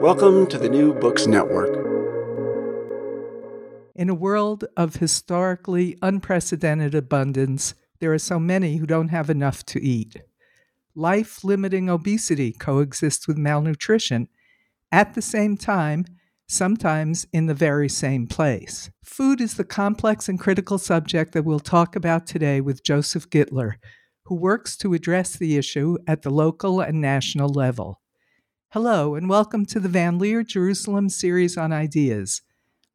Welcome to the New Books Network. In a world of historically unprecedented abundance, there are so many who don't have enough to eat. Life limiting obesity coexists with malnutrition. At the same time, sometimes in the very same place. Food is the complex and critical subject that we'll talk about today with Joseph Gittler, who works to address the issue at the local and national level. Hello, and welcome to the Van Leer Jerusalem series on ideas.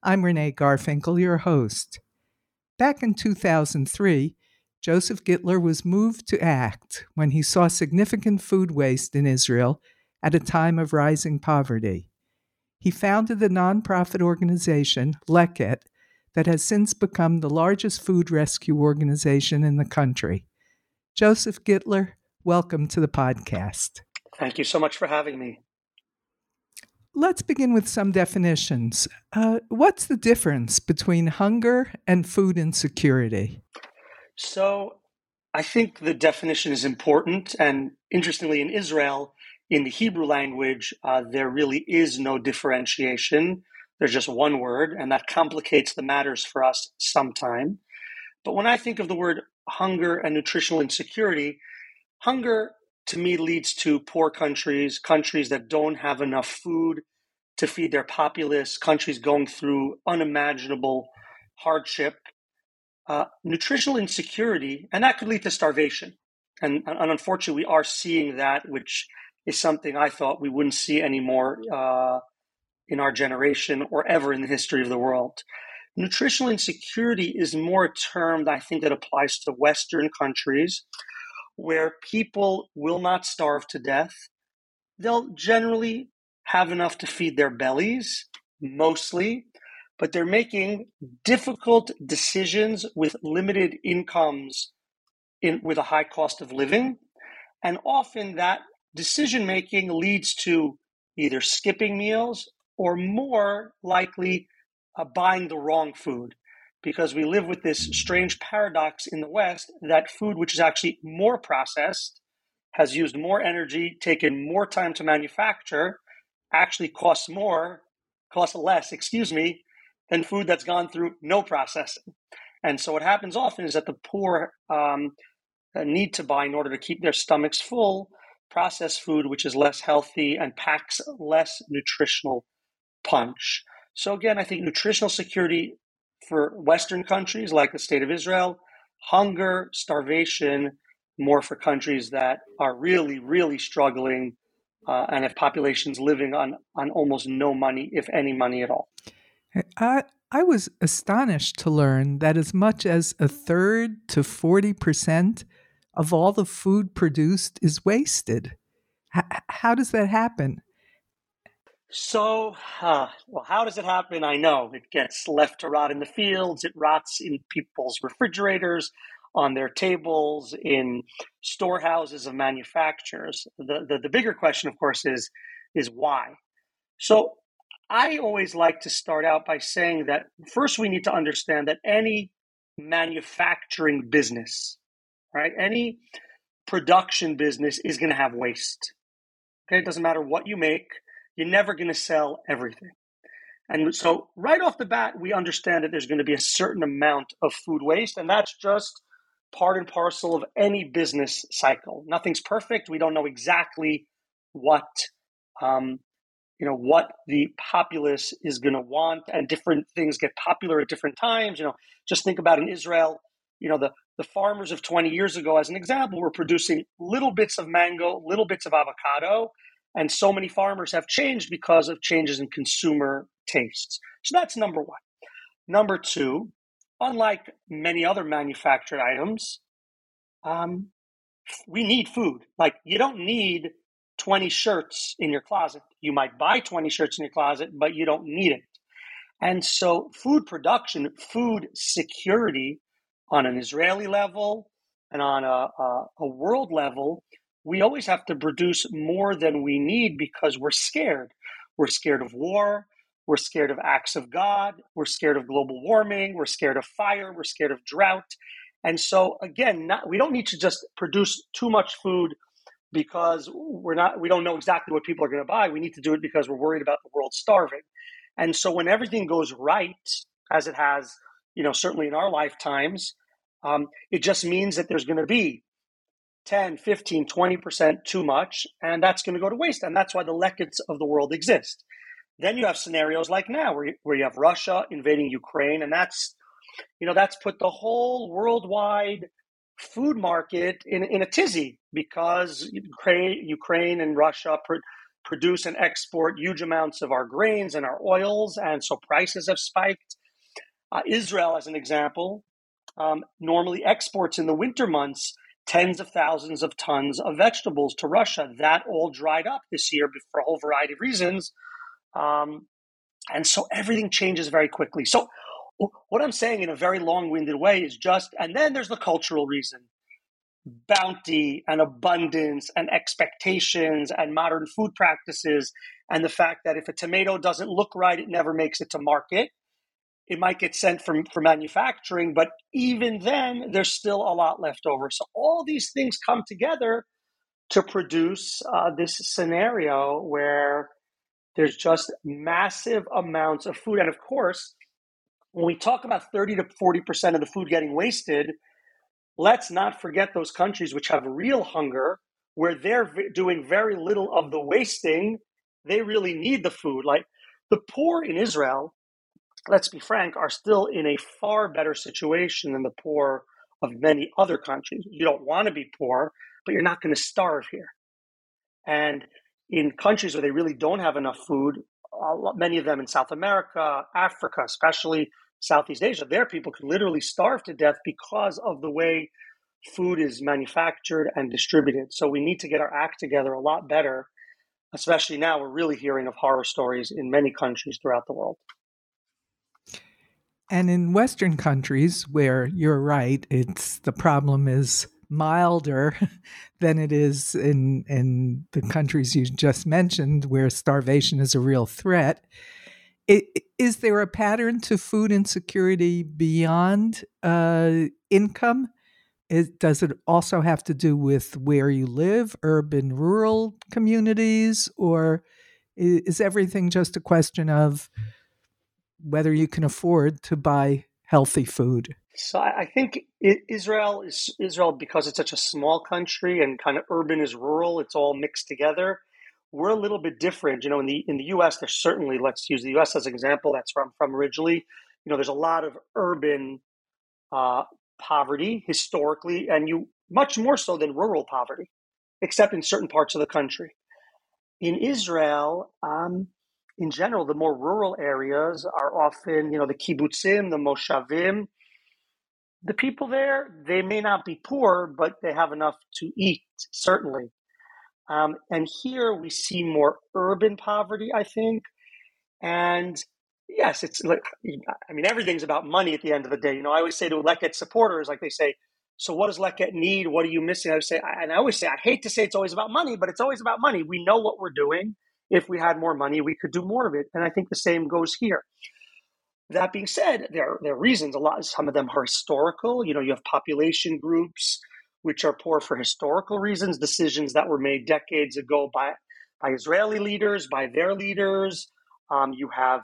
I'm Renee Garfinkel, your host. Back in 2003, Joseph Gittler was moved to act when he saw significant food waste in Israel at a time of rising poverty. He founded the nonprofit organization, Leket, that has since become the largest food rescue organization in the country. Joseph Gittler, welcome to the podcast. Thank you so much for having me. Let's begin with some definitions. Uh, what's the difference between hunger and food insecurity? So, I think the definition is important. And interestingly, in Israel, in the Hebrew language, uh, there really is no differentiation. There's just one word, and that complicates the matters for us sometime. But when I think of the word hunger and nutritional insecurity, hunger to me leads to poor countries, countries that don't have enough food to feed their populace, countries going through unimaginable hardship, uh, nutritional insecurity, and that could lead to starvation. And, and, unfortunately, we are seeing that, which is something I thought we wouldn't see anymore uh, in our generation or ever in the history of the world. Nutritional insecurity is more a term that I think that applies to Western countries where people will not starve to death. They'll generally have enough to feed their bellies, mostly, but they're making difficult decisions with limited incomes in, with a high cost of living. And often that decision making leads to either skipping meals or more likely uh, buying the wrong food because we live with this strange paradox in the West that food, which is actually more processed, has used more energy, taken more time to manufacture, actually costs more, costs less, excuse me, than food that's gone through no processing. And so what happens often is that the poor um, uh, need to buy in order to keep their stomachs full processed food, which is less healthy and packs less nutritional punch. So again, I think nutritional security for Western countries like the state of Israel, hunger, starvation, more for countries that are really, really struggling uh, and have populations living on, on almost no money, if any money at all. I, I was astonished to learn that as much as a third to 40% of all the food produced is wasted. H- how does that happen? So, uh, well, how does it happen? I know it gets left to rot in the fields, it rots in people's refrigerators, on their tables, in storehouses of manufacturers. The, the, the bigger question, of course, is is why. So I always like to start out by saying that first we need to understand that any manufacturing business, right, any production business is going to have waste. Okay, it doesn't matter what you make, you're never going to sell everything. And so, right off the bat, we understand that there's going to be a certain amount of food waste, and that's just part and parcel of any business cycle. Nothing's perfect. We don't know exactly what um, you know what the populace is going to want, and different things get popular at different times. You know, just think about in Israel. You know, the the farmers of 20 years ago, as an example, were producing little bits of mango, little bits of avocado, and so many farmers have changed because of changes in consumer tastes. So that's number one. Number two, unlike many other manufactured items, um, we need food. Like, you don't need 20 shirts in your closet. You might buy 20 shirts in your closet, but you don't need it. And so, food production, food security on an Israeli level and on a, a, a world level, we always have to produce more than we need because we're scared. We're scared of war. We're scared of acts of God. We're scared of global warming. We're scared of fire. We're scared of drought. And so, again, not, we don't need to just produce too much food because we're not we don't know exactly what people are going to buy. We need to do it because we're worried about the world starving. And so, when everything goes right, as it has, you know, certainly in our lifetimes, um, it just means that there's going to be 10, 15, 20% too much, and that's going to go to waste. And that's why the Lekets of the world exist. Then you have scenarios like now where you, where you have Russia invading Ukraine, and that's you know that's put the whole worldwide food market in, in a tizzy because Ukraine, and Russia pr- produce and export huge amounts of our grains and our oils, and so prices have spiked. Uh, Israel, as an example, um, normally exports in the winter months tens of thousands of tons of vegetables to Russia. That all dried up this year for a whole variety of reasons. Um, and so everything changes very quickly. So, what I'm saying in a very long winded way is just, and then there's the cultural reason bounty and abundance and expectations and modern food practices, and the fact that if a tomato doesn't look right, it never makes it to market. It might get sent from for manufacturing, but even then, there's still a lot left over. So all these things come together to produce uh, this scenario where there's just massive amounts of food. And of course, when we talk about 30 to 40% of the food getting wasted, let's not forget those countries which have real hunger, where they're doing very little of the wasting. They really need the food. Like the poor in Israel, let's be frank, are still in a far better situation than the poor of many other countries. You don't want to be poor, but you're not going to starve here. And in countries where they really don't have enough food, many of them in South America, Africa, especially Southeast Asia, their people can literally starve to death because of the way food is manufactured and distributed. So we need to get our act together a lot better, especially now we're really hearing of horror stories in many countries throughout the world. And in Western countries, where you're right, it's the problem is milder than it is in in the countries you just mentioned where starvation is a real threat. It, is there a pattern to food insecurity beyond uh, income? It, does it also have to do with where you live urban rural communities or is everything just a question of whether you can afford to buy healthy food so I think Israel is Israel because it's such a small country and kind of urban is rural. It's all mixed together. We're a little bit different. You know, in the in the U.S., there's certainly let's use the U.S. as an example. That's where I'm from originally. You know, there's a lot of urban uh, poverty historically, and you much more so than rural poverty, except in certain parts of the country. In Israel, um, in general, the more rural areas are often, you know, the kibbutzim, the moshavim, the people there, they may not be poor, but they have enough to eat, certainly. Um, and here we see more urban poverty, I think. And yes, it's like, I mean, everything's about money at the end of the day. You know, I always say to Leket supporters, like they say, so what does Leket need? What are you missing? I say, and I always say, I hate to say it's always about money, but it's always about money. We know what we're doing. If we had more money, we could do more of it. And I think the same goes here. That being said, there, there are reasons. A lot, some of them are historical. You know, you have population groups which are poor for historical reasons, decisions that were made decades ago by by Israeli leaders, by their leaders. Um, you have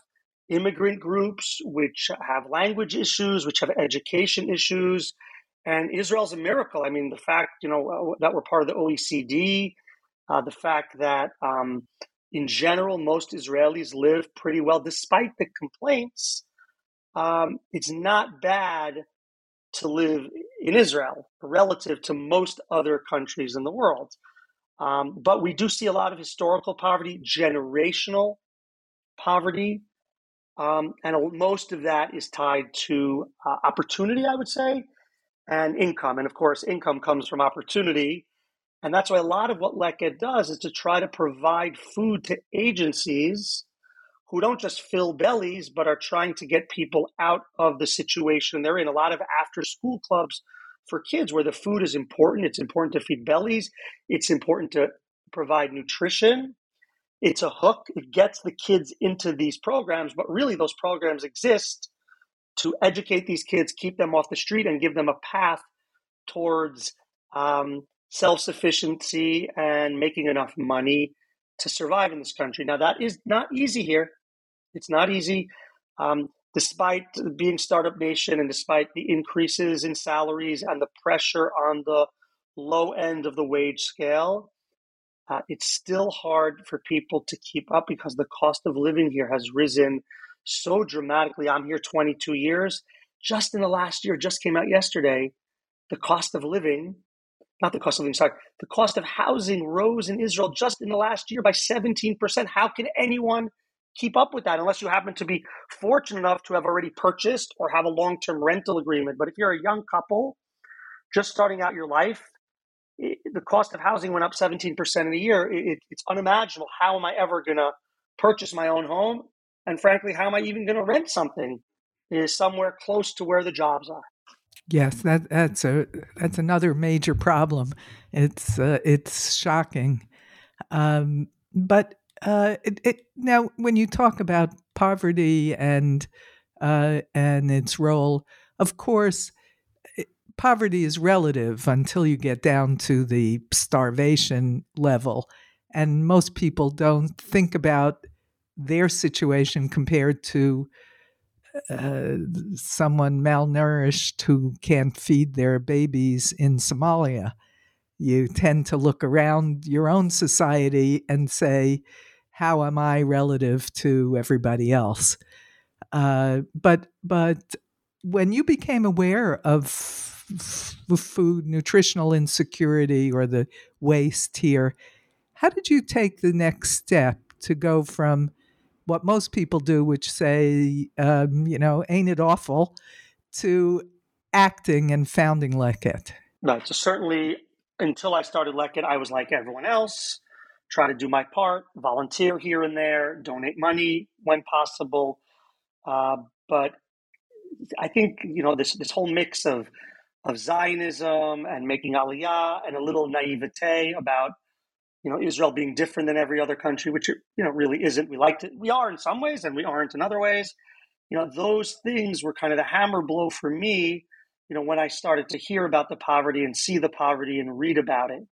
immigrant groups which have language issues, which have education issues. And Israel's a miracle. I mean, the fact, you know, that we're part of the OECD, uh, the fact that um, in general, most Israelis live pretty well, despite the complaints. Um, it's not bad to live in Israel relative to most other countries in the world. Um, but we do see a lot of historical poverty, generational poverty, um, and most of that is tied to uh, opportunity, I would say, and income. And of course, income comes from opportunity. And that's why a lot of what Leket does is to try to provide food to agencies who don't just fill bellies, but are trying to get people out of the situation they're in. A lot of after school clubs for kids where the food is important. It's important to feed bellies. It's important to provide nutrition. It's a hook. It gets the kids into these programs, but really those programs exist to educate these kids, keep them off the street, and give them a path towards um, self sufficiency and making enough money to survive in this country. Now, that is not easy here. It's not easy. Um, despite being startup nation and despite the increases in salaries and the pressure on the low end of the wage scale, uh, it's still hard for people to keep up because the cost of living here has risen so dramatically. I'm here 22 years. Just in the last year, just came out yesterday, the cost of living, not the cost of living, sorry, the cost of housing rose in Israel just in the last year by 17%. How can anyone keep up with that unless you happen to be fortunate enough to have already purchased or have a long term rental agreement. But if you're a young couple just starting out your life, it, the cost of housing went up 17% in a year. It, it's unimaginable. How am I ever going to purchase my own home? And frankly, how am I even going to rent something? Is somewhere close to where the jobs are. Yes, that that's a that's another major problem. It's uh, it's shocking, um, but uh, it, it, now, when you talk about poverty and uh, and its role, of course, it, poverty is relative until you get down to the starvation level, and most people don't think about their situation compared to uh, someone malnourished who can't feed their babies in Somalia. You tend to look around your own society and say, how am I relative to everybody else? Uh, but but when you became aware of f- food nutritional insecurity or the waste here, how did you take the next step to go from what most people do, which say, um, you know, ain't it awful, to acting and founding Leket? Right. So certainly, until I started Leket, I was like everyone else try to do my part, volunteer here and there, donate money when possible. Uh, but I think you know this this whole mix of of Zionism and making Aliyah and a little naivete about you know Israel being different than every other country, which it you know really isn't. We like to we are in some ways and we aren't in other ways. You know those things were kind of the hammer blow for me. You know when I started to hear about the poverty and see the poverty and read about it.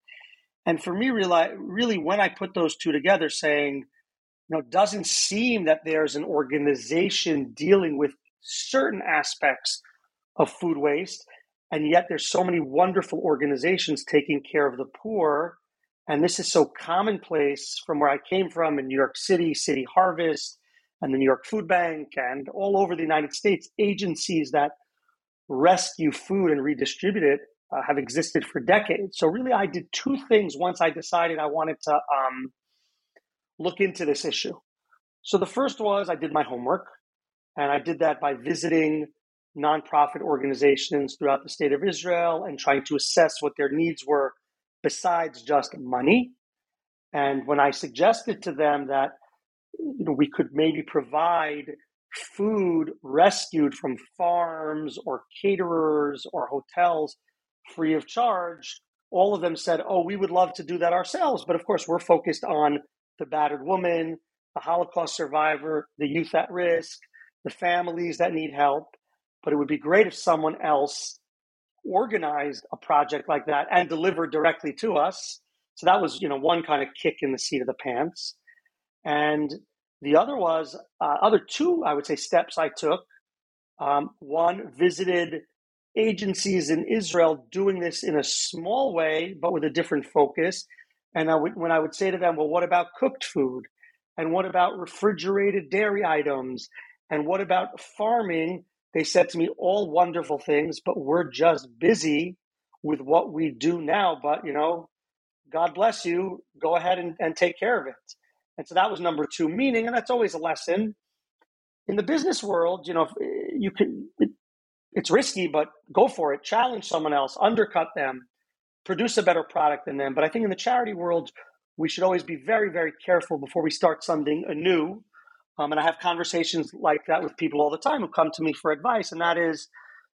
And for me, really, really, when I put those two together, saying, you know, it doesn't seem that there's an organization dealing with certain aspects of food waste, and yet there's so many wonderful organizations taking care of the poor. And this is so commonplace from where I came from in New York City, City Harvest, and the New York Food Bank, and all over the United States, agencies that rescue food and redistribute it uh, have existed for decades. So really, I did two things once I decided I wanted to um, look into this issue. So the first was I did my homework, and I did that by visiting nonprofit organizations throughout the state of Israel and trying to assess what their needs were besides just money. And when I suggested to them that you know, we could maybe provide food rescued from farms or caterers or hotels free of charge, all of them said, Oh, we would love to do that ourselves. But of course, we're focused on the battered woman, the Holocaust survivor, the youth at risk, the families that need help. But it would be great if someone else organized a project like that and delivered directly to us. So that was, you know, one kind of kick in the seat of the pants. And the other was uh, other two, I would say, steps I took. Um, one visited agencies in Israel doing this in a small way, but with a different focus. And I would, when I would say to them, well, what about cooked food? And what about refrigerated dairy items? And what about farming? They said to me, all wonderful things, but we're just busy with what we do now. But, you know, God bless you. Go ahead and, and take care of it. And so that was number two, meaning, and that's always a lesson. In the business world, you know, eh, you can, it, it's risky, but go for it. Challenge someone else, undercut them, produce a better product than them. But I think in the charity world, we should always be very, very careful before we start something anew. Um, and I have conversations like that with people all the time who come to me for advice, and that is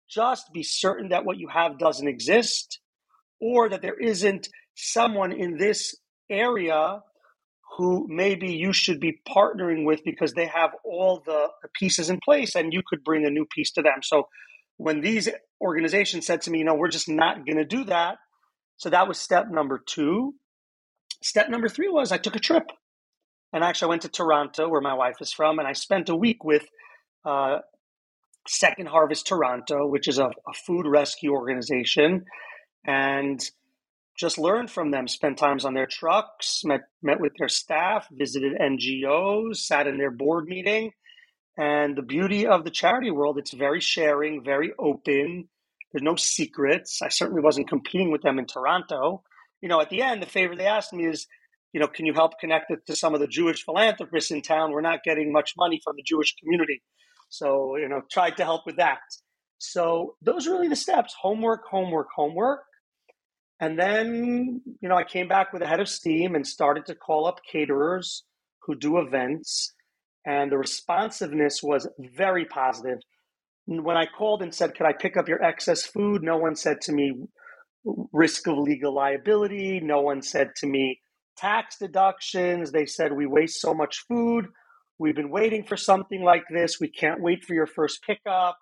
just be certain that what you have doesn't exist or that there isn't someone in this area who maybe you should be partnering with because they have all the pieces in place and you could bring a new piece to them. So when these organizations said to me, you know, we're just not going to do that. So that was step number two. Step number three was I took a trip. And actually, I went to Toronto, where my wife is from, and I spent a week with uh, Second Harvest Toronto, which is a, a food rescue organization. And just learned from them, spent times on their trucks, met, met with their staff, visited NGOs, sat in their board meeting and the beauty of the charity world, it's very sharing, very open. There's no secrets. I certainly wasn't competing with them in Toronto. You know, at the end, the favor they asked me is, you know, can you help connect it to some of the Jewish philanthropists in town? We're not getting much money from the Jewish community. So, you know, tried to help with that. So those are really the steps homework, homework, homework. And then, you know, I came back with a head of steam and started to call up caterers who do events and the responsiveness was very positive. When I called and said, Could I pick up your excess food? No one said to me, risk of legal liability. No one said to me, tax deductions. They said, We waste so much food. We've been waiting for something like this. We can't wait for your first pickup.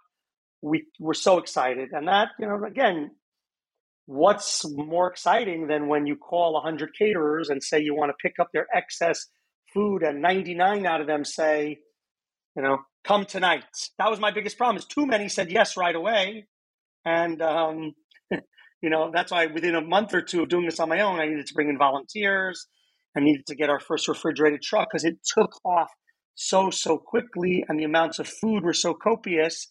We, we're so excited. And that, you know, again, what's more exciting than when you call 100 caterers and say you want to pick up their excess food, and 99 out of them say, you know, come tonight. That was my biggest problem. Is too many said yes right away, and um, you know that's why within a month or two of doing this on my own, I needed to bring in volunteers. I needed to get our first refrigerated truck because it took off so so quickly, and the amounts of food were so copious.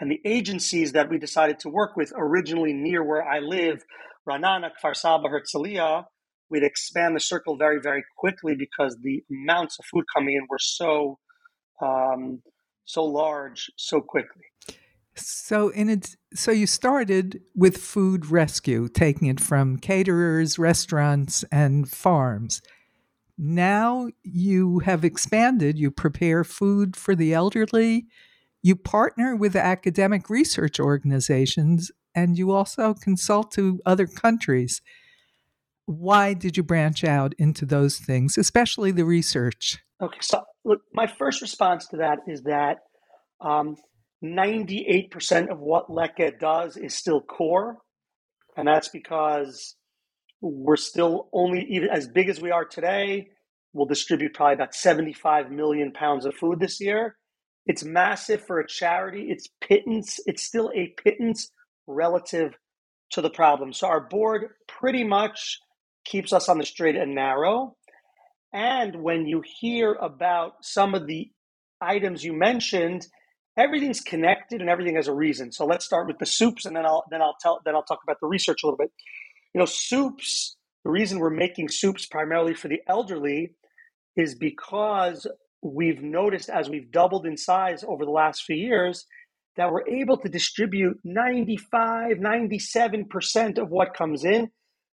And the agencies that we decided to work with originally near where I live, Ra'anana, Kfar Saba, Herzliya, we'd expand the circle very, very quickly because the amounts of food coming in were so um, so large so quickly. So in it, so you started with food rescue, taking it from caterers, restaurants, and farms. Now you have expanded. You prepare food for the elderly. You partner with academic research organizations, and you also consult to other countries why did you branch out into those things, especially the research? Okay, so look, my first response to that is that um, 98% of what Leket does is still core. And that's because we're still only, even as big as we are today, we'll distribute probably about 75 million pounds of food this year. It's massive for a charity. It's pittance. It's still a pittance relative to the problem. So our board pretty much keeps us on the straight and narrow. And when you hear about some of the items you mentioned, everything's connected and everything has a reason. So let's start with the soups, and then I'll then I'll tell then I'll talk about the research a little bit. You know, soups. The reason we're making soups primarily for the elderly is because we've noticed as we've doubled in size over the last few years that we're able to distribute 95, 97% of what comes in.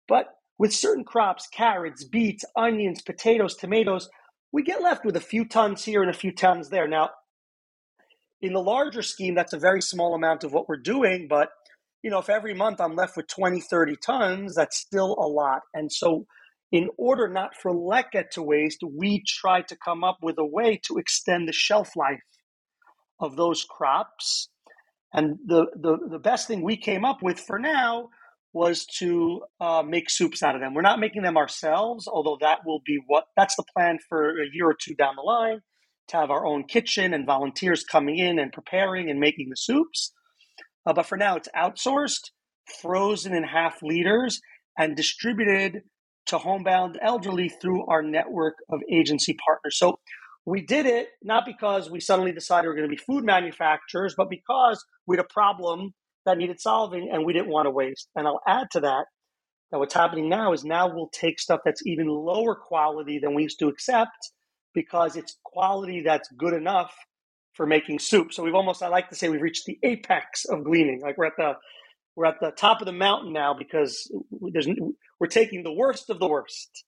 But with certain crops, carrots, beets, onions, potatoes, tomatoes, we get left with a few tons here and a few tons there. Now, in the larger scheme, that's a very small amount of what we're doing, but you know, if every month I'm left with 20, 30 tons, that's still a lot. And so, in order not for Leket to waste, we tried to come up with a way to extend the shelf life of those crops. And the, the, the best thing we came up with for now was to uh, make soups out of them. We're not making them ourselves, although that will be what that's the plan for a year or two down the line to have our own kitchen and volunteers coming in and preparing and making the soups. Uh, but for now, it's outsourced, frozen in half liters, and distributed to homebound elderly through our network of agency partners. So we did it not because we suddenly decided we are going to be food manufacturers, but because we had a problem that needed solving and we didn't want to waste. And I'll add to that that what's happening now is now we'll take stuff that's even lower quality than we used to accept because it's quality that's good enough for making soup. So we've almost I like to say we've reached the apex of gleaning. Like we're at the we're at the top of the mountain now because there's we're taking the worst of the worst.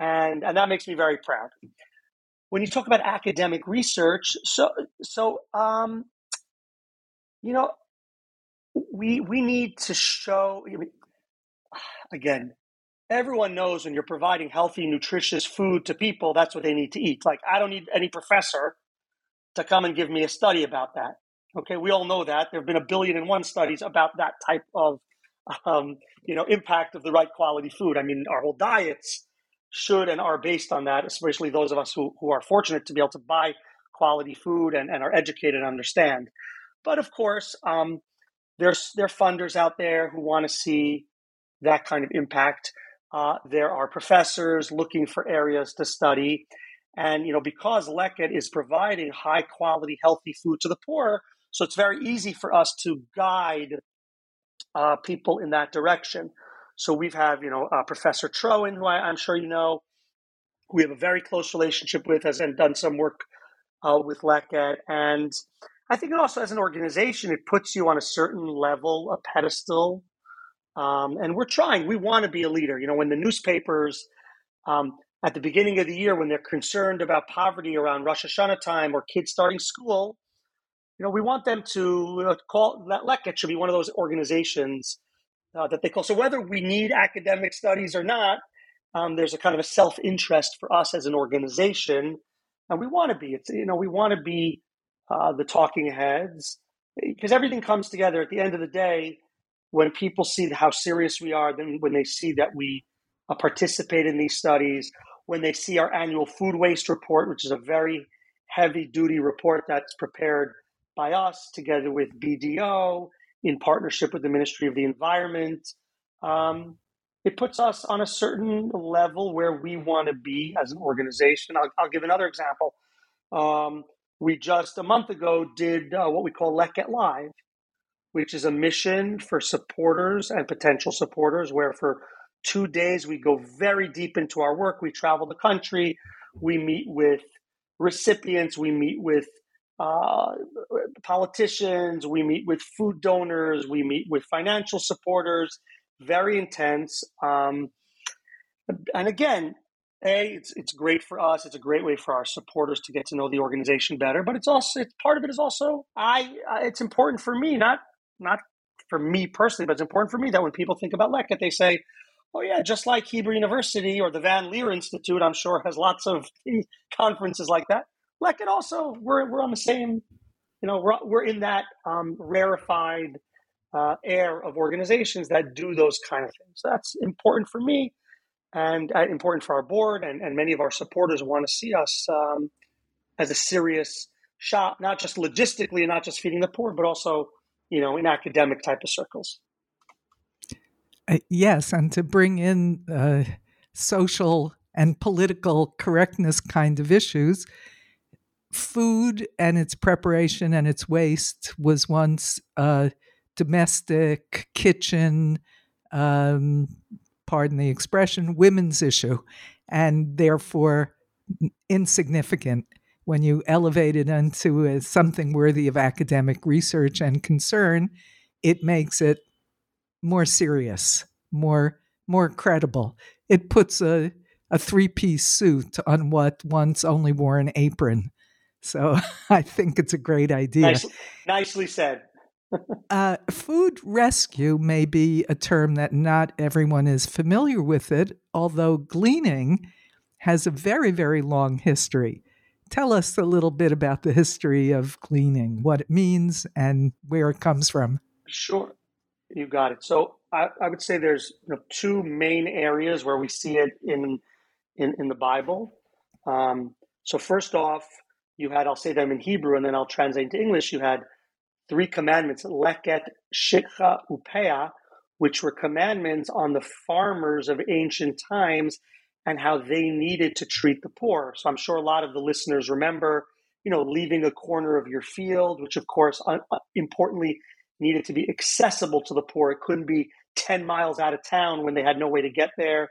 And and that makes me very proud. When you talk about academic research, so so um you know we we need to show again everyone knows when you're providing healthy nutritious food to people that's what they need to eat. Like i don't need any professor to come and give me a study about that. Okay we all know that. There have been a billion and one studies about that type of um, you know impact of the right quality food. I mean our whole diets should and are based on that especially those of us who, who are fortunate to be able to buy quality food and, and are educated and understand. But of course um, there's there are funders out there who want to see that kind of impact. Uh, there are professors looking for areas to study, and you know because Leket is providing high quality, healthy food to the poor, so it's very easy for us to guide uh, people in that direction. So we've have you know uh, Professor Troen, who I, am sure you know, we have a very close relationship with, has and done some work uh, with Leket, and I think it also, as an organization, it puts you on a certain level, a pedestal. Um, and we're trying. We want to be a leader. You know, when the newspapers um, at the beginning of the year, when they're concerned about poverty around Rosh Hashanah time or kids starting school, you know, we want them to call Leket should be one of those organizations uh, that they call. So whether we need academic studies or not, um, there's a kind of a self interest for us as an organization, and we want to be. It's you know, we want to be uh, the talking heads, because everything comes together at the end of the day when people see how serious we are, then when they see that we uh, participate in these studies, when they see our annual food waste report, which is a very heavy duty report that's prepared by us together with BDO in partnership with the Ministry of the Environment. Um, it puts us on a certain level where we want to be as an organization. I'll, I'll give another example. Um, we just a month ago did uh, what we call Leket Live, which is a mission for supporters and potential supporters, where for two days we go very deep into our work. We travel the country, we meet with recipients, we meet with uh, politicians, we meet with food donors, we meet with financial supporters. Very intense. Um, and again, a it's it's great for us it's a great way for our supporters to get to know the organization better but it's also it's part of it is also i it's important for me not not for me personally but it's important for me that when people think about leket they say oh yeah just like hebrew university or the van leer institute i'm sure has lots of conferences like that. Leket also we're, we're on the same you know we're, we're in that um, rarefied uh, air of organizations that do those kind of things. That's important for me and uh, important for our board and, and many of our supporters want to see us um, as a serious shop, not just logistically and not just feeding the poor, but also, you know, in academic type of circles. Uh, yes, and to bring in uh, social and political correctness kind of issues, food and its preparation and its waste was once a domestic kitchen um, pardon the expression, women's issue, and therefore insignificant when you elevate it into something worthy of academic research and concern, it makes it more serious, more more credible. It puts a a three piece suit on what once only wore an apron. So I think it's a great idea. nicely said. uh, food rescue may be a term that not everyone is familiar with it, although gleaning has a very, very long history. Tell us a little bit about the history of gleaning, what it means, and where it comes from. Sure, you got it. So I, I would say there's you know, two main areas where we see it in in, in the Bible. Um, so first off, you had I'll say them in Hebrew and then I'll translate into English. You had three commandments: leket, shikha, upea, which were commandments on the farmers of ancient times and how they needed to treat the poor. So I'm sure a lot of the listeners remember, you know, leaving a corner of your field, which of course, uh, importantly, needed to be accessible to the poor. It couldn't be 10 miles out of town when they had no way to get there.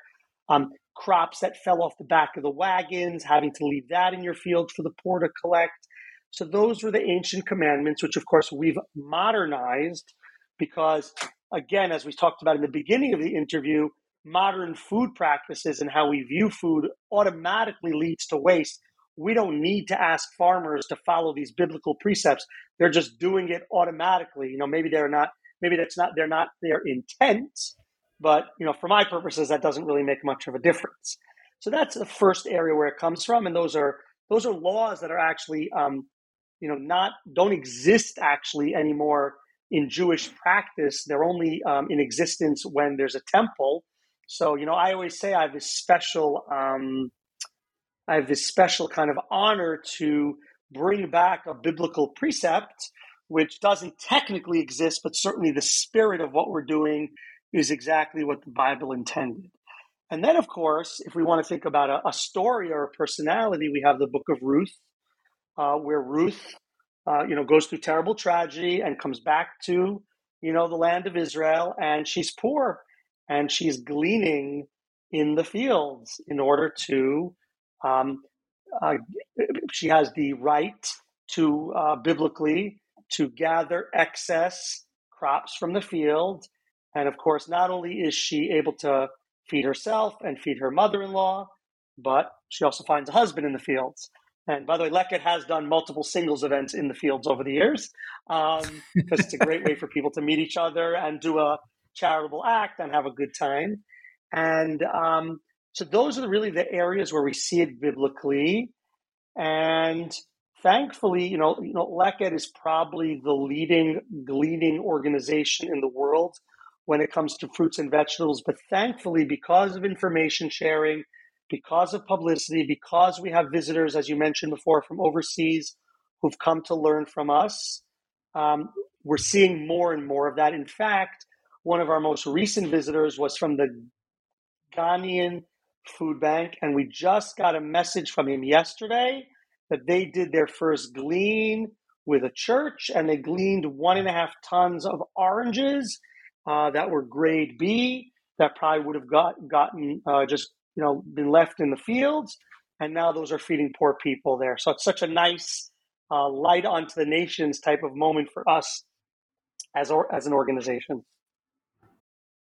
Um, crops that fell off the back of the wagons, having to leave that in your field for the poor to collect. So those were the ancient commandments, which of course we've modernized because, again, as we talked about in the beginning of the interview, modern food practices and how we view food automatically leads to waste. We don't need to ask farmers to follow these biblical precepts. They're just doing it automatically. You know, maybe they're not, maybe that's not, they're not their intent, but, you know, for my purposes, that doesn't really make much of a difference. So that's the first area where it comes from. And those are, those are laws that are actually, um, you know, not, don't exist actually anymore in Jewish practice. They're only um, in existence when there's a temple. So, you know, I always say I have this special, um, I have this special kind of honor to bring back a biblical precept, which doesn't technically exist, but certainly the spirit of what we're doing is exactly what the Bible intended. And then, of course, if we want to think about a, a story or a personality, we have the book of Ruth, uh, where Ruth, uh, you know, goes through terrible tragedy and comes back to, you know, the land of Israel, and she's poor, and she's gleaning in the fields in order to. Um, uh, she has the right to uh, biblically to gather excess crops from the field and of course, not only is she able to feed herself and feed her mother in law, but she also finds a husband in the fields. And by the way, Leket has done multiple singles events in the fields over the years because um, it's a great way for people to meet each other and do a charitable act and have a good time. And um, so those are really the areas where we see it biblically. And thankfully, you know, you know, Leket is probably the leading gleaning organization in the world when it comes to fruits and vegetables. But thankfully, because of information sharing, because of publicity, because we have visitors, as you mentioned before, from overseas who've come to learn from us, um, we're seeing more and more of that. In fact, one of our most recent visitors was from the Ghanaian Food Bank, and we just got a message from him yesterday that they did their first glean with a church and they gleaned one and a half tons of oranges uh, that were grade B that probably would have got gotten uh, just you know been left in the fields, and now those are feeding poor people there. So it's such a nice uh, light onto the nations type of moment for us as or, as an organization.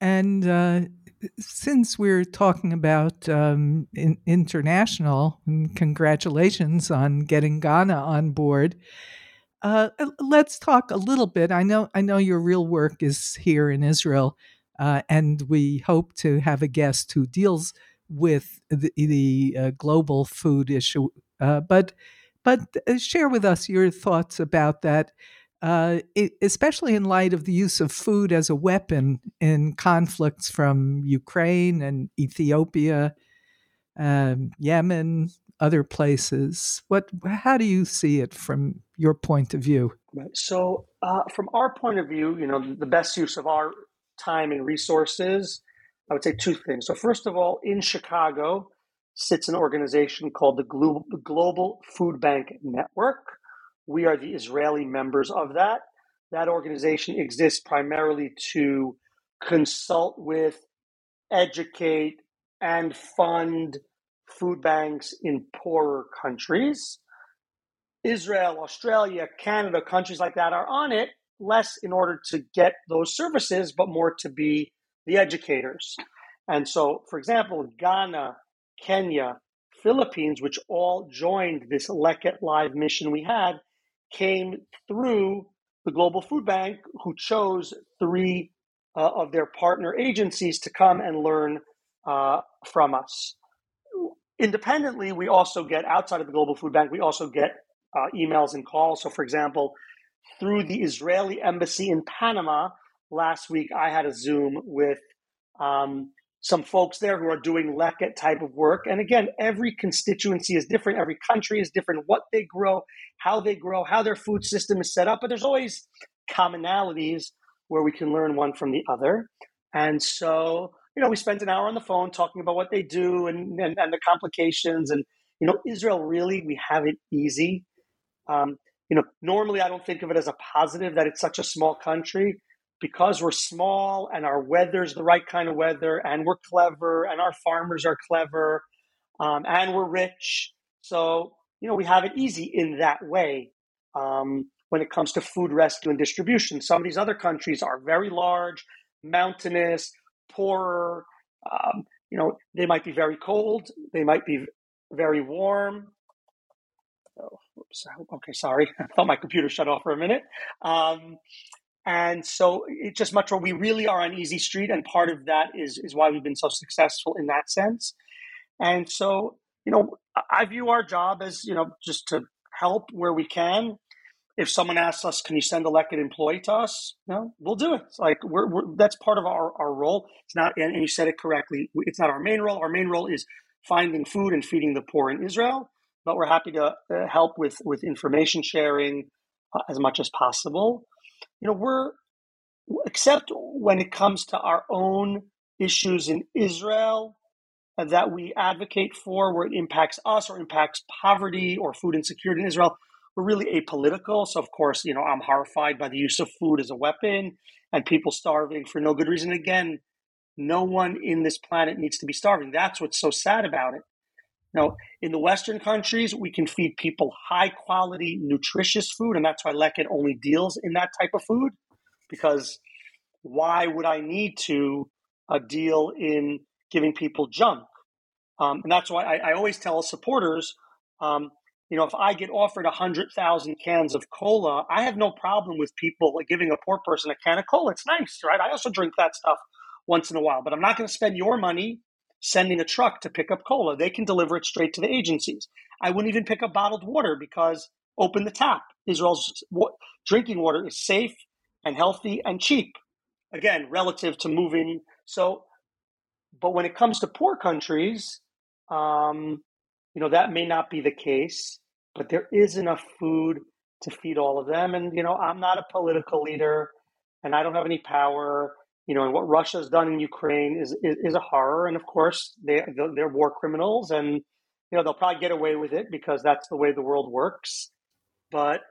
And uh, since we're talking about um, in- international, congratulations on getting Ghana on board. Uh, uh, let's talk a little bit. I know, I know your real work is here in Israel, uh, and we hope to have a guest who deals with the, the uh, global food issue. Uh, but, but uh, share with us your thoughts about that. Uh, it, especially in light of the use of food as a weapon in conflicts from Ukraine and Ethiopia, um, Yemen, other places. What? How do you see it from your point of view? Right. So, uh, from our point of view, you know, the best use of our time and resources, I would say two things. So, first of all, in Chicago sits an organization called the Global Food Bank Network. We are the Israeli members of that. That organization exists primarily to consult with, educate, and fund food banks in poorer countries. Israel, Australia, Canada, countries like that are on it less in order to get those services, but more to be the educators. And so, for example, Ghana, Kenya, Philippines, which all joined this Leket Live mission we had, came through the Global Food Bank, who chose three uh, of their partner agencies to come and learn uh, from us. Independently, we also get outside of the Global Food Bank, we also get uh, emails and calls. So, for example, through the Israeli embassy in Panama last week, I had a Zoom with um, some folks there who are doing Leket type of work. And again, every constituency is different, every country is different, what they grow, how they grow, how their food system is set up. But there's always commonalities where we can learn one from the other. And so, you know, we spent an hour on the phone talking about what they do and, and, and the complications. And, you know, Israel really, we have it easy. Um, you know, normally I don't think of it as a positive that it's such a small country because we're small and our weather's the right kind of weather and we're clever and our farmers are clever um, and we're rich. So, you know, we have it easy in that way um, when it comes to food rescue and distribution. Some of these other countries are very large, mountainous, poorer. Um, you know, they might be very cold, they might be very warm. Oh, okay, sorry. I thought my computer shut off for a minute. Um, and so it's just much more, we really are on easy street. And part of that is, is why we've been so successful in that sense. And so, you know, I view our job as, you know, just to help where we can. If someone asks us, can you send a Leket employee to us? No, we'll do it. It's like we're, we're, that's part of our, our role. It's not, and you said it correctly. It's not our main role. Our main role is finding food and feeding the poor in Israel. But we're happy to uh, help with with information sharing uh, as much as possible you know, we're, except when it comes to our own issues in Israel uh, that we advocate for, where it impacts us or impacts poverty or food insecurity in Israel, we're really apolitical. So, of course, you know, I'm horrified by the use of food as a weapon and people starving for no good reason. Again, no one in this planet needs to be starving. That's what's so sad about it. Now, in the Western countries, we can feed people high quality, nutritious food, and that's why Leket only deals in that type of food. Because why would I need to uh, deal in giving people junk? Um, and that's why I, I always tell supporters, um, you know, if I get offered 100,000 cans of cola, I have no problem with people giving a poor person a can of cola. It's nice, right? I also drink that stuff once in a while, but I'm not going to spend your money sending a truck to pick up cola. They can deliver it straight to the agencies. I wouldn't even pick up bottled water because open the tap. Israel's drinking water is safe and healthy and cheap. Again, relative to moving. So, but when it comes to poor countries, um, you know, that may not be the case, but there is enough food to feed all of them. And, you know, I'm not a political leader and I don't have any power you know, and what Russia has done in Ukraine is, is, is a horror. And of course, they they're war criminals, and you know they'll probably get away with it because that's the way the world works. But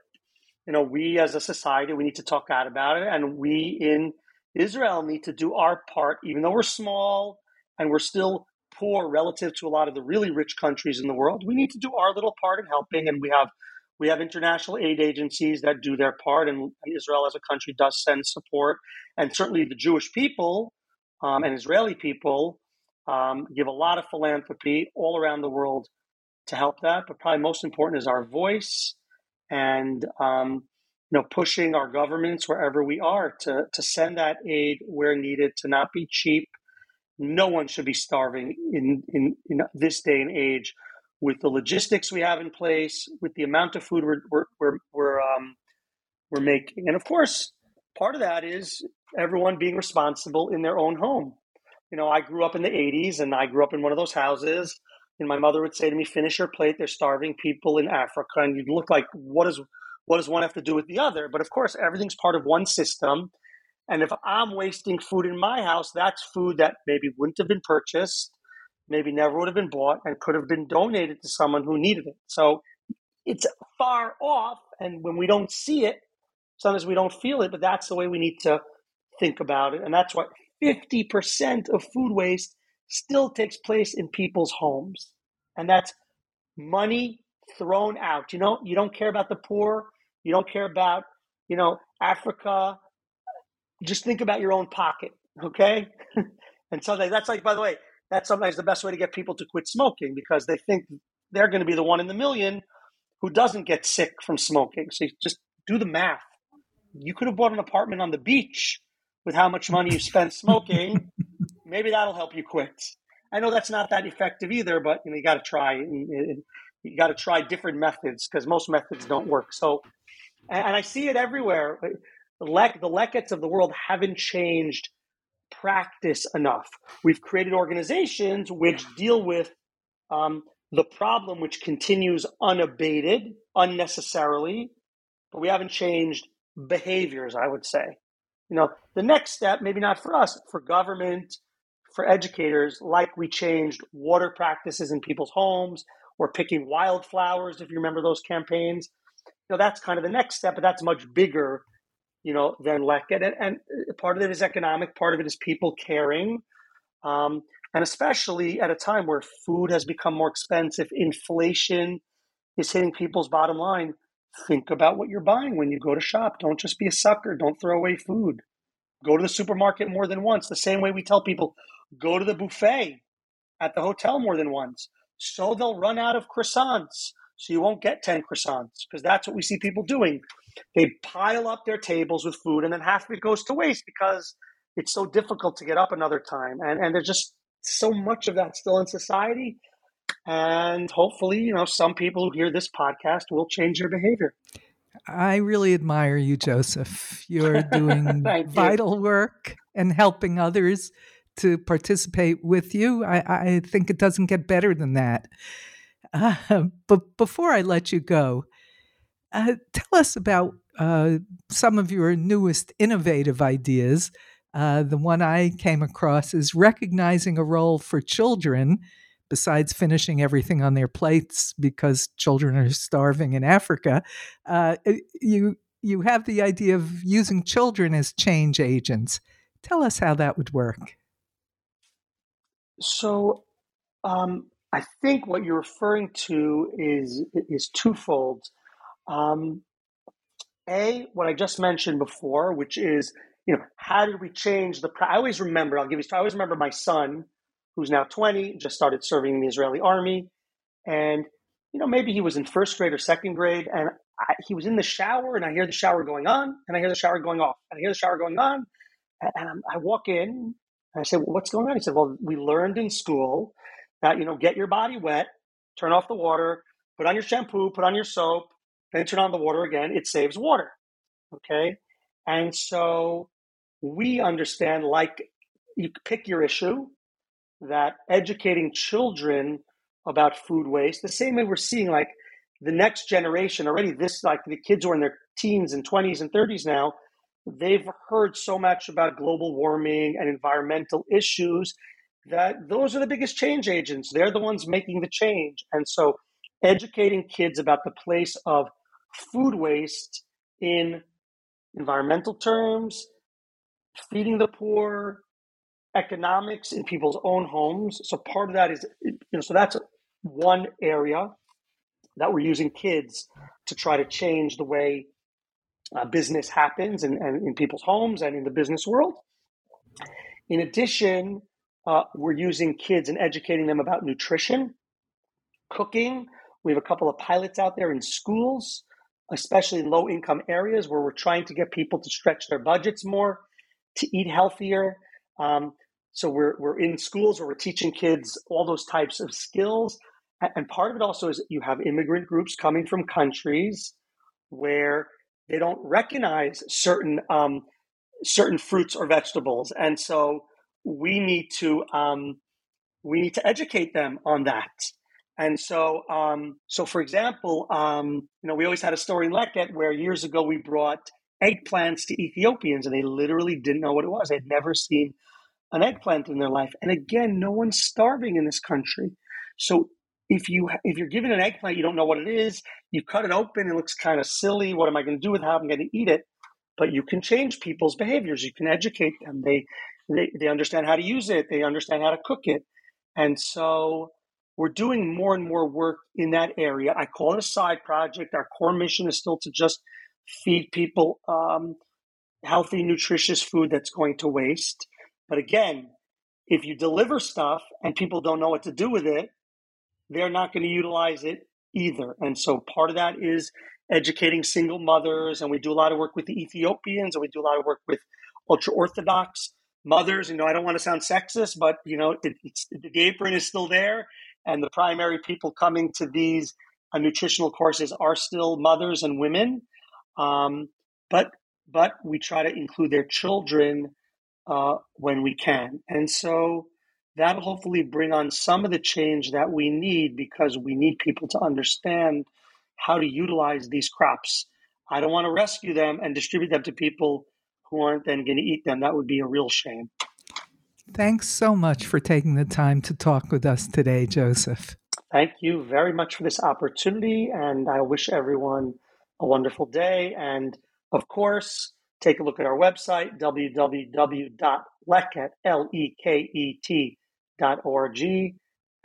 you know, we as a society we need to talk out about it, and we in Israel need to do our part, even though we're small and we're still poor relative to a lot of the really rich countries in the world. We need to do our little part in helping, and we have we have international aid agencies that do their part, and, Israel as a country does send support. And certainly the Jewish people um, and Israeli people um, give a lot of philanthropy all around the world to help that. But probably most important is our voice and um, you know pushing our governments wherever we are to to send that aid where needed to not be cheap. No one should be starving in in, in this day and age with the logistics we have in place, with the amount of food we're, we're, we're, we're um, we're making. And of course, part of that is everyone being responsible in their own home. You know, I grew up in the 80s and I grew up in one of those houses. And my mother would say to me, finish your plate. They're starving people in Africa. And you'd look like, what, is, what does one have to do with the other? But of course, everything's part of one system. And if I'm wasting food in my house, that's food that maybe wouldn't have been purchased, maybe never would have been bought, and could have been donated to someone who needed it. So it's far off. And when we don't see it, sometimes we don't feel it, but that's the way we need to think about it. And that's why 50% of food waste still takes place in people's homes. And that's money thrown out. You know, you don't care about the poor, you don't care about, you know, Africa, just think about your own pocket, okay? and so that's like, by the way, that's sometimes the best way to get people to quit smoking because they think they're going to be the one in the million who doesn't get sick from smoking. So you just do the math. You could have bought an apartment on the beach with how much money you spent smoking. Maybe that'll help you quit. I know that's not that effective either, but you know you got to try. You got to try different methods because most methods don't work. So, and I see it everywhere. The, Le- the Lekets of the world haven't changed practice enough. We've created organizations which deal with um, the problem, which continues unabated, unnecessarily, but we haven't changed behaviors, I would say. You know, the next step, maybe not for us, for government, for educators, like we changed water practices in people's homes or picking wildflowers, if you remember those campaigns. You know, that's kind of the next step, but that's much bigger you know, than Leket. And, and part of it is economic, part of it is people caring. Um, and especially at a time where food has become more expensive, inflation is hitting people's bottom line. Think about what you're buying when you go to shop. Don't just be a sucker. Don't throw away food. Go to the supermarket more than once. The same way we tell people go to the buffet at the hotel more than once. So they'll run out of croissants. So you won't get 10 croissants because that's what we see people doing. They pile up their tables with food and then half of it goes to waste because it's so difficult to get up another time. And, and there's just so much of that still in society. And hopefully, you know, some people who hear this podcast will change their behavior. I really admire you, Joseph. You're doing vital you. work and helping others to participate with you. I, I, think it doesn't get better than that. Uh, but before I let you go, uh, tell us about uh, some of your newest innovative ideas. Uh, the one I came across is recognizing a role for children besides finishing everything on their plates because children are starving in Africa. Uh, you you have the idea of using children as change agents. Tell us how that would work. So, um, I think what you're referring to is is twofold. Um, a, what I just mentioned before, which is, you know, how did we change the? I always remember. I'll give you. I always remember my son, who's now 20, just started serving in the Israeli army, and you know, maybe he was in first grade or second grade, and I, he was in the shower, and I hear the shower going on, and I hear the shower going off, and I hear the shower going on, and, and I walk in, and I say, well, "What's going on?" He said, "Well, we learned in school that you know, get your body wet, turn off the water, put on your shampoo, put on your soap." then turn on the water again, it saves water. Okay. And so we understand, like, you pick your issue, that educating children about food waste, the same way we're seeing, like, the next generation already, this, like, the kids who are in their teens and 20s and 30s now, they've heard so much about global warming and environmental issues that those are the biggest change agents. They're the ones making the change. And so educating kids about the place of food waste in environmental terms, feeding the poor, economics in people's own homes. So part of that is, you know, so that's one area that we're using kids to try to change the way uh, business happens and, and in people's homes and in the business world. In addition, uh, we're using kids and educating them about nutrition, cooking. We have a couple of pilots out there in schools especially in low income areas where we're trying to get people to stretch their budgets more, to eat healthier. Um, so we're, we're in schools where we're teaching kids all those types of skills. And part of it also is you have immigrant groups coming from countries where they don't recognize certain um, certain fruits or vegetables, and so we need to um, we need to educate them on that. And so, um, so for example, um, you know, we always had a story in Leket where years ago we brought eggplants to Ethiopians, and they literally didn't know what it was. They'd never seen an eggplant in their life. And again, no one's starving in this country. So if you if you're given an eggplant, you don't know what it is. You cut it open, it looks kind of silly. What am I going to do with it? How am I going to eat it? But you can change people's behaviors. You can educate them. They they they understand how to use it. They understand how to cook it. And so we're doing more and more work in that area. I call it a side project. Our core mission is still to just feed people um, healthy, nutritious food that's going to waste. But again, if you deliver stuff and people don't know what to do with it, they're not going to utilize it either. And so part of that is educating single mothers. And we do a lot of work with the Ethiopians and we do a lot of work with ultra Orthodox mothers. You know, I don't want to sound sexist, but, you know, it, the apron is still there and the primary people coming to these uh, nutritional courses are still mothers and women. Um, but but we try to include their children uh, when we can, and so that'll hopefully bring on some of the change that we need because we need people to understand how to utilize these crops. I don't want to rescue them and distribute them to people who aren't then going to eat them. That would be a real shame. Thanks so much for taking the time to talk with us today, Joseph. Thank you very much for this opportunity, and I wish everyone a wonderful day. And of course, take a look at our website, www.leket.org.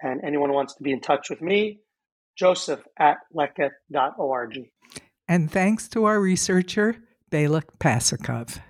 And anyone who wants to be in touch with me, joseph at leket.org. And thanks to our researcher, Balak Pasikov.